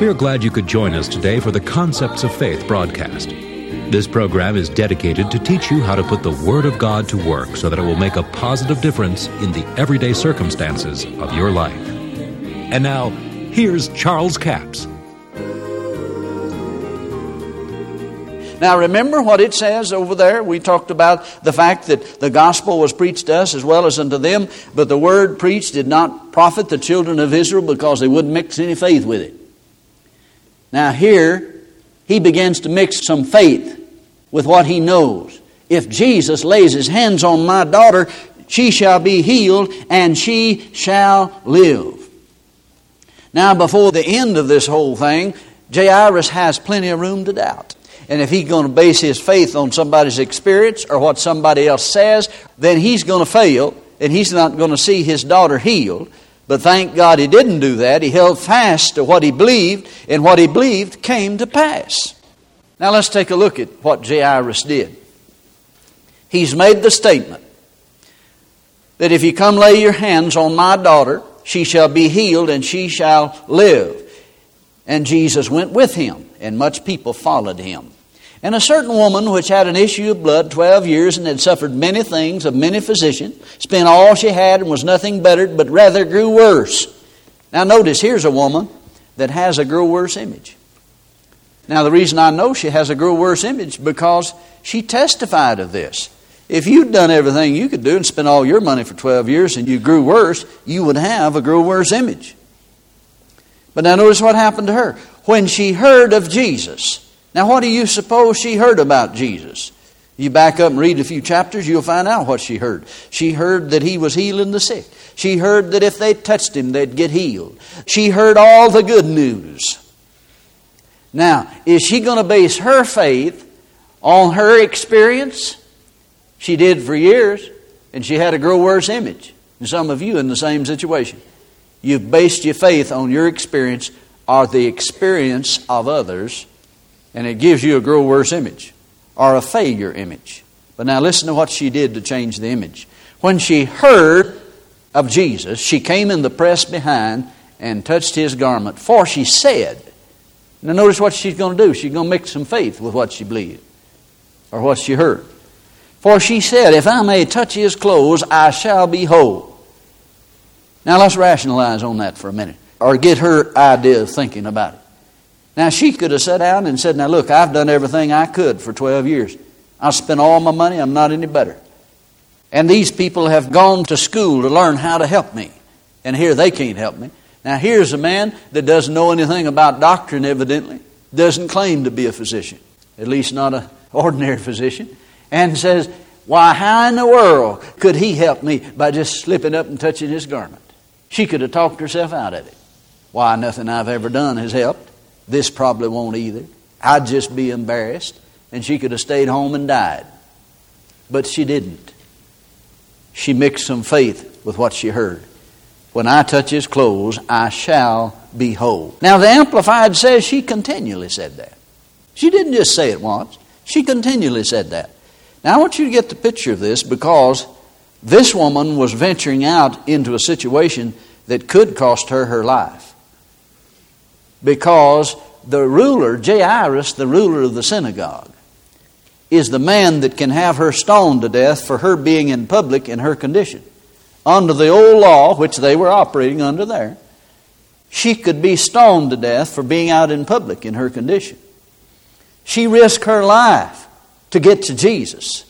We are glad you could join us today for the Concepts of Faith broadcast. This program is dedicated to teach you how to put the Word of God to work so that it will make a positive difference in the everyday circumstances of your life. And now, here's Charles Capps. Now, remember what it says over there? We talked about the fact that the gospel was preached to us as well as unto them, but the word preached did not profit the children of Israel because they wouldn't mix any faith with it. Now, here, he begins to mix some faith with what he knows. If Jesus lays his hands on my daughter, she shall be healed and she shall live. Now, before the end of this whole thing, Jairus has plenty of room to doubt. And if he's going to base his faith on somebody's experience or what somebody else says, then he's going to fail and he's not going to see his daughter healed. But thank God he didn't do that. He held fast to what he believed, and what he believed came to pass. Now let's take a look at what Jairus did. He's made the statement that if you come lay your hands on my daughter, she shall be healed and she shall live. And Jesus went with him, and much people followed him. And a certain woman which had an issue of blood twelve years and had suffered many things of many physicians, spent all she had and was nothing bettered, but rather grew worse. Now notice, here's a woman that has a grow worse image. Now the reason I know she has a grow worse image because she testified of this. If you'd done everything you could do and spent all your money for 12 years and you grew worse, you would have a grow worse image. But now notice what happened to her. When she heard of Jesus, now, what do you suppose she heard about Jesus? You back up and read a few chapters, you'll find out what she heard. She heard that he was healing the sick. She heard that if they touched him, they'd get healed. She heard all the good news. Now, is she going to base her faith on her experience? She did for years, and she had a grow worse image. And some of you in the same situation. You've based your faith on your experience or the experience of others and it gives you a grow worse image or a failure image. But now listen to what she did to change the image. When she heard of Jesus, she came in the press behind and touched his garment, for she said, Now notice what she's going to do. She's going to mix some faith with what she believed or what she heard. For she said, If I may touch his clothes, I shall be whole. Now let's rationalize on that for a minute or get her idea of thinking about it. Now, she could have sat down and said, Now, look, I've done everything I could for 12 years. I've spent all my money, I'm not any better. And these people have gone to school to learn how to help me. And here they can't help me. Now, here's a man that doesn't know anything about doctrine, evidently, doesn't claim to be a physician, at least not an ordinary physician, and says, Why, how in the world could he help me by just slipping up and touching his garment? She could have talked herself out of it. Why, nothing I've ever done has helped. This probably won't either. I'd just be embarrassed, and she could have stayed home and died. But she didn't. She mixed some faith with what she heard. When I touch his clothes, I shall be whole. Now, the Amplified says she continually said that. She didn't just say it once, she continually said that. Now, I want you to get the picture of this because this woman was venturing out into a situation that could cost her her life because the ruler, Jairus, the ruler of the synagogue, is the man that can have her stoned to death for her being in public in her condition. Under the old law, which they were operating under there, she could be stoned to death for being out in public in her condition. She risked her life to get to Jesus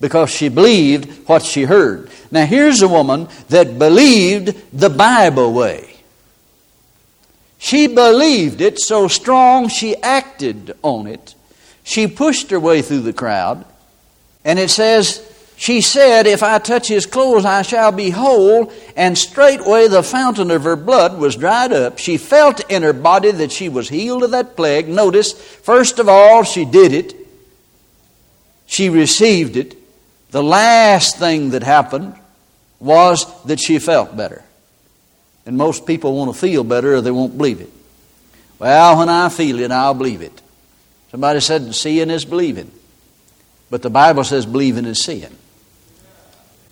because she believed what she heard. Now, here's a woman that believed the Bible way. She believed it so strong she acted on it. She pushed her way through the crowd. And it says, She said, If I touch his clothes, I shall be whole. And straightway the fountain of her blood was dried up. She felt in her body that she was healed of that plague. Notice, first of all, she did it, she received it. The last thing that happened was that she felt better. And most people want to feel better or they won't believe it. Well, when I feel it, I'll believe it. Somebody said seeing is believing. But the Bible says believing is seeing.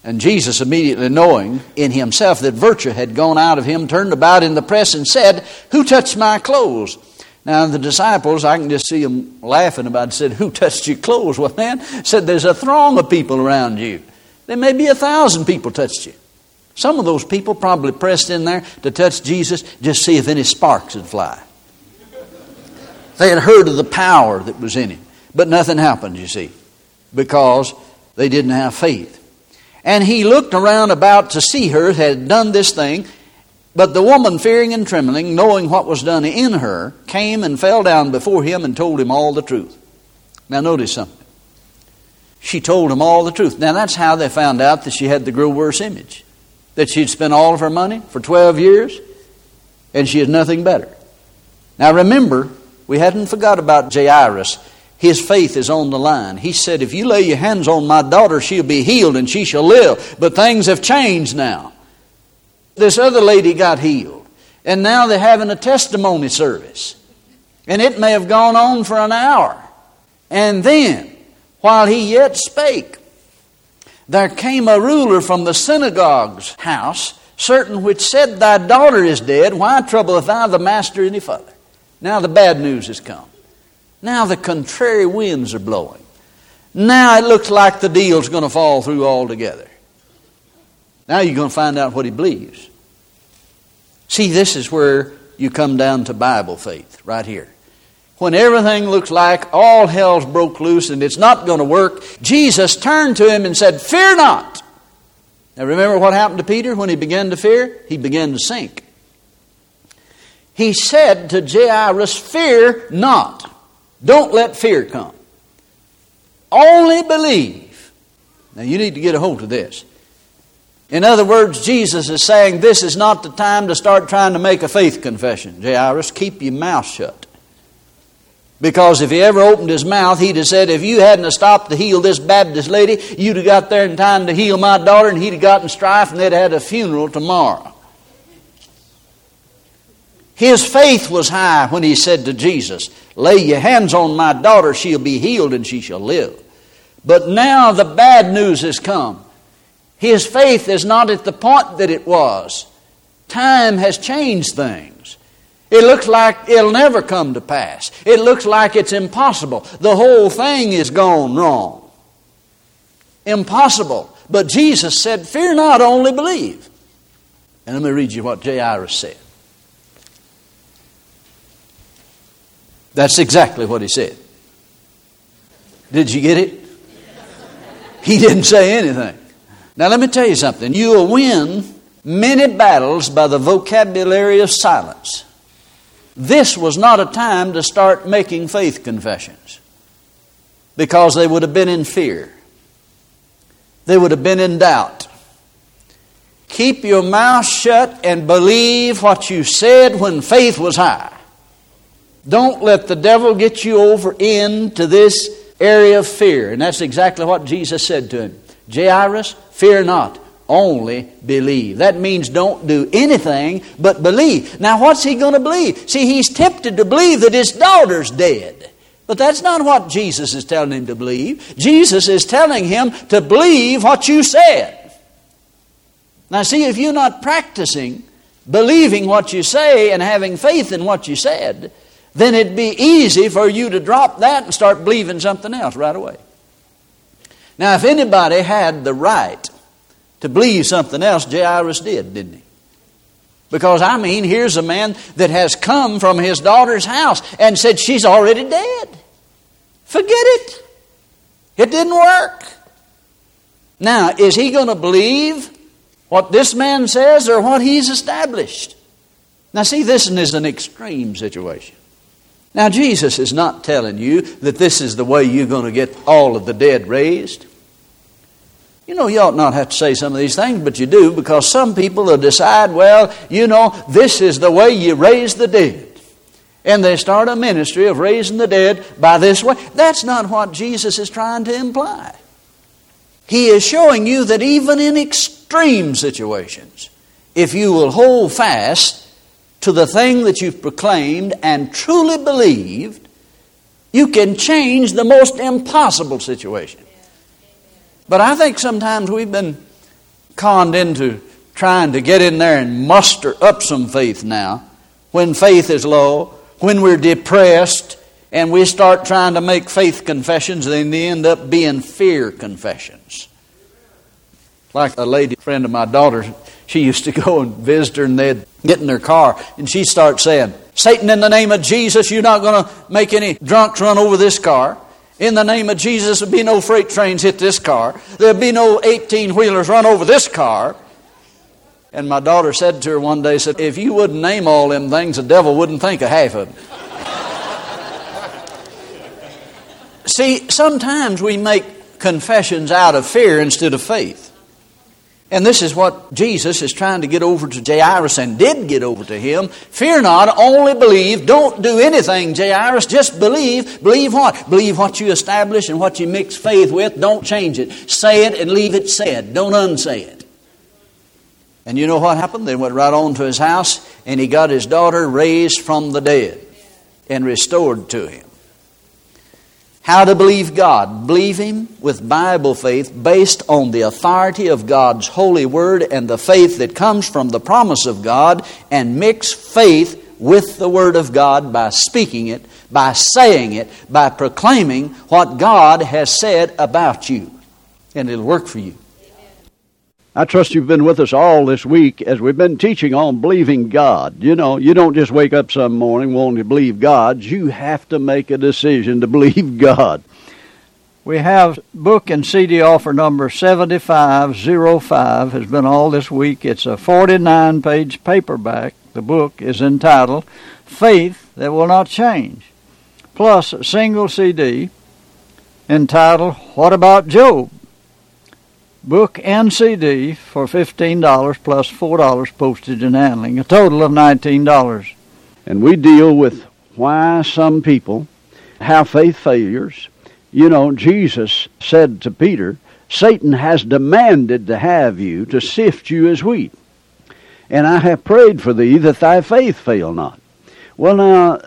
And Jesus, immediately knowing in himself that virtue had gone out of him, turned about in the press and said, Who touched my clothes? Now, the disciples, I can just see them laughing about it, said, Who touched your clothes? Well, man, said, There's a throng of people around you. There may be a thousand people touched you. Some of those people probably pressed in there to touch Jesus, just see if any sparks would fly. They had heard of the power that was in him, but nothing happened, you see, because they didn't have faith. And he looked around about to see her, had done this thing, but the woman, fearing and trembling, knowing what was done in her, came and fell down before him and told him all the truth. Now, notice something. She told him all the truth. Now, that's how they found out that she had the grow worse image. That she'd spent all of her money for 12 years and she had nothing better. Now, remember, we hadn't forgot about Jairus. His faith is on the line. He said, If you lay your hands on my daughter, she'll be healed and she shall live. But things have changed now. This other lady got healed. And now they're having a testimony service. And it may have gone on for an hour. And then, while he yet spake, there came a ruler from the synagogue's house, certain which said, Thy daughter is dead. Why troubleth thou the master any further? Now the bad news has come. Now the contrary winds are blowing. Now it looks like the deal's going to fall through altogether. Now you're going to find out what he believes. See, this is where you come down to Bible faith, right here. When everything looks like all hell's broke loose and it's not going to work, Jesus turned to him and said, Fear not. Now remember what happened to Peter when he began to fear? He began to sink. He said to Jairus, Fear not. Don't let fear come. Only believe. Now you need to get a hold of this. In other words, Jesus is saying this is not the time to start trying to make a faith confession. Jairus, keep your mouth shut. Because if he ever opened his mouth, he'd have said, if you hadn't stopped to heal this Baptist lady, you'd have got there in time to heal my daughter, and he'd have gotten strife, and they'd have had a funeral tomorrow. His faith was high when he said to Jesus, Lay your hands on my daughter, she'll be healed and she shall live. But now the bad news has come. His faith is not at the point that it was. Time has changed things. It looks like it'll never come to pass. It looks like it's impossible. The whole thing is gone wrong. Impossible. But Jesus said, Fear not, only believe. And let me read you what J. Jairus said. That's exactly what he said. Did you get it? He didn't say anything. Now, let me tell you something. You will win many battles by the vocabulary of silence. This was not a time to start making faith confessions because they would have been in fear, they would have been in doubt. Keep your mouth shut and believe what you said when faith was high. Don't let the devil get you over into this area of fear. And that's exactly what Jesus said to him. Jairus, fear not, only believe. That means don't do anything but believe. Now, what's he going to believe? See, he's tempted to believe that his daughter's dead. But that's not what Jesus is telling him to believe. Jesus is telling him to believe what you said. Now, see, if you're not practicing believing what you say and having faith in what you said, then it'd be easy for you to drop that and start believing something else right away. Now, if anybody had the right to believe something else, Jairus did, didn't he? Because, I mean, here's a man that has come from his daughter's house and said, She's already dead. Forget it. It didn't work. Now, is he going to believe what this man says or what he's established? Now, see, this is an extreme situation. Now, Jesus is not telling you that this is the way you're going to get all of the dead raised. You know, you ought not have to say some of these things, but you do because some people will decide, well, you know, this is the way you raise the dead. And they start a ministry of raising the dead by this way. That's not what Jesus is trying to imply. He is showing you that even in extreme situations, if you will hold fast to the thing that you've proclaimed and truly believed, you can change the most impossible situation. But I think sometimes we've been conned into trying to get in there and muster up some faith now when faith is low when we're depressed and we start trying to make faith confessions, then they end up being fear confessions. Like a lady friend of my daughter, she used to go and visit her, and they'd get in their car, and she'd start saying, Satan, in the name of Jesus, you're not going to make any drunks run over this car. In the name of Jesus, there'll be no freight trains hit this car. There'll be no 18 wheelers run over this car. And my daughter said to her one day, said, if you wouldn't name all them things, the devil wouldn't think of half of them. See, sometimes we make confessions out of fear instead of faith. And this is what Jesus is trying to get over to Jairus and did get over to him. Fear not, only believe. Don't do anything, Jairus. Just believe. Believe what? Believe what you establish and what you mix faith with. Don't change it. Say it and leave it said. Don't unsay it. And you know what happened? They went right on to his house and he got his daughter raised from the dead and restored to him. How to believe God. Believe Him with Bible faith based on the authority of God's holy word and the faith that comes from the promise of God, and mix faith with the Word of God by speaking it, by saying it, by proclaiming what God has said about you. And it'll work for you. I trust you've been with us all this week as we've been teaching on believing God. You know, you don't just wake up some morning wanting to believe God. You have to make a decision to believe God. We have book and CD offer number 7505 has been all this week. It's a 49 page paperback. The book is entitled Faith That Will Not Change, plus a single CD entitled What About Job? Book and CD for $15 plus $4 postage and handling, a total of $19. And we deal with why some people have faith failures. You know, Jesus said to Peter, Satan has demanded to have you to sift you as wheat. And I have prayed for thee that thy faith fail not. Well, now,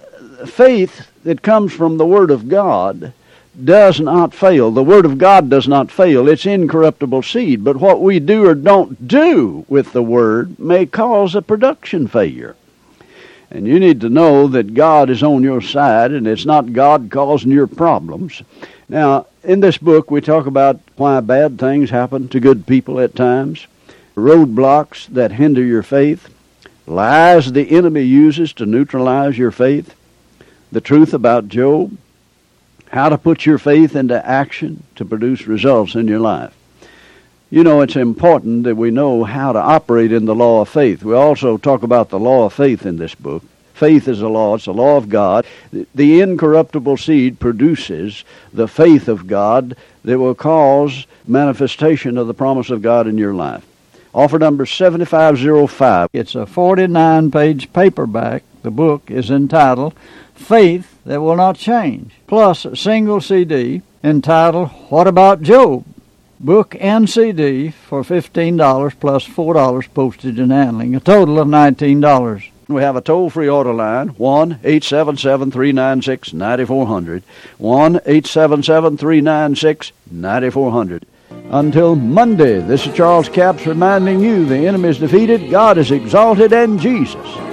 faith that comes from the Word of God does not fail. The Word of God does not fail. It's incorruptible seed. But what we do or don't do with the Word may cause a production failure. And you need to know that God is on your side and it's not God causing your problems. Now, in this book, we talk about why bad things happen to good people at times, roadblocks that hinder your faith, lies the enemy uses to neutralize your faith, the truth about Job, how to put your faith into action to produce results in your life. You know, it's important that we know how to operate in the law of faith. We also talk about the law of faith in this book. Faith is a law, it's a law of God. The incorruptible seed produces the faith of God that will cause manifestation of the promise of God in your life. Offer number 7505. It's a 49 page paperback. The book is entitled Faith that will not change, plus a single CD entitled What About Job? Book and CD for $15 plus $4 postage and handling, a total of $19. We have a toll free order line, 1 877 396 9400. 1 877 396 9400. Until Monday, this is Charles Capps reminding you the enemy is defeated, God is exalted, and Jesus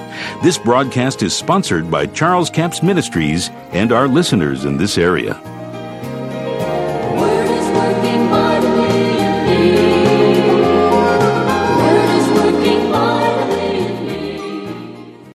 This broadcast is sponsored by Charles Capps Ministries and our listeners in this area.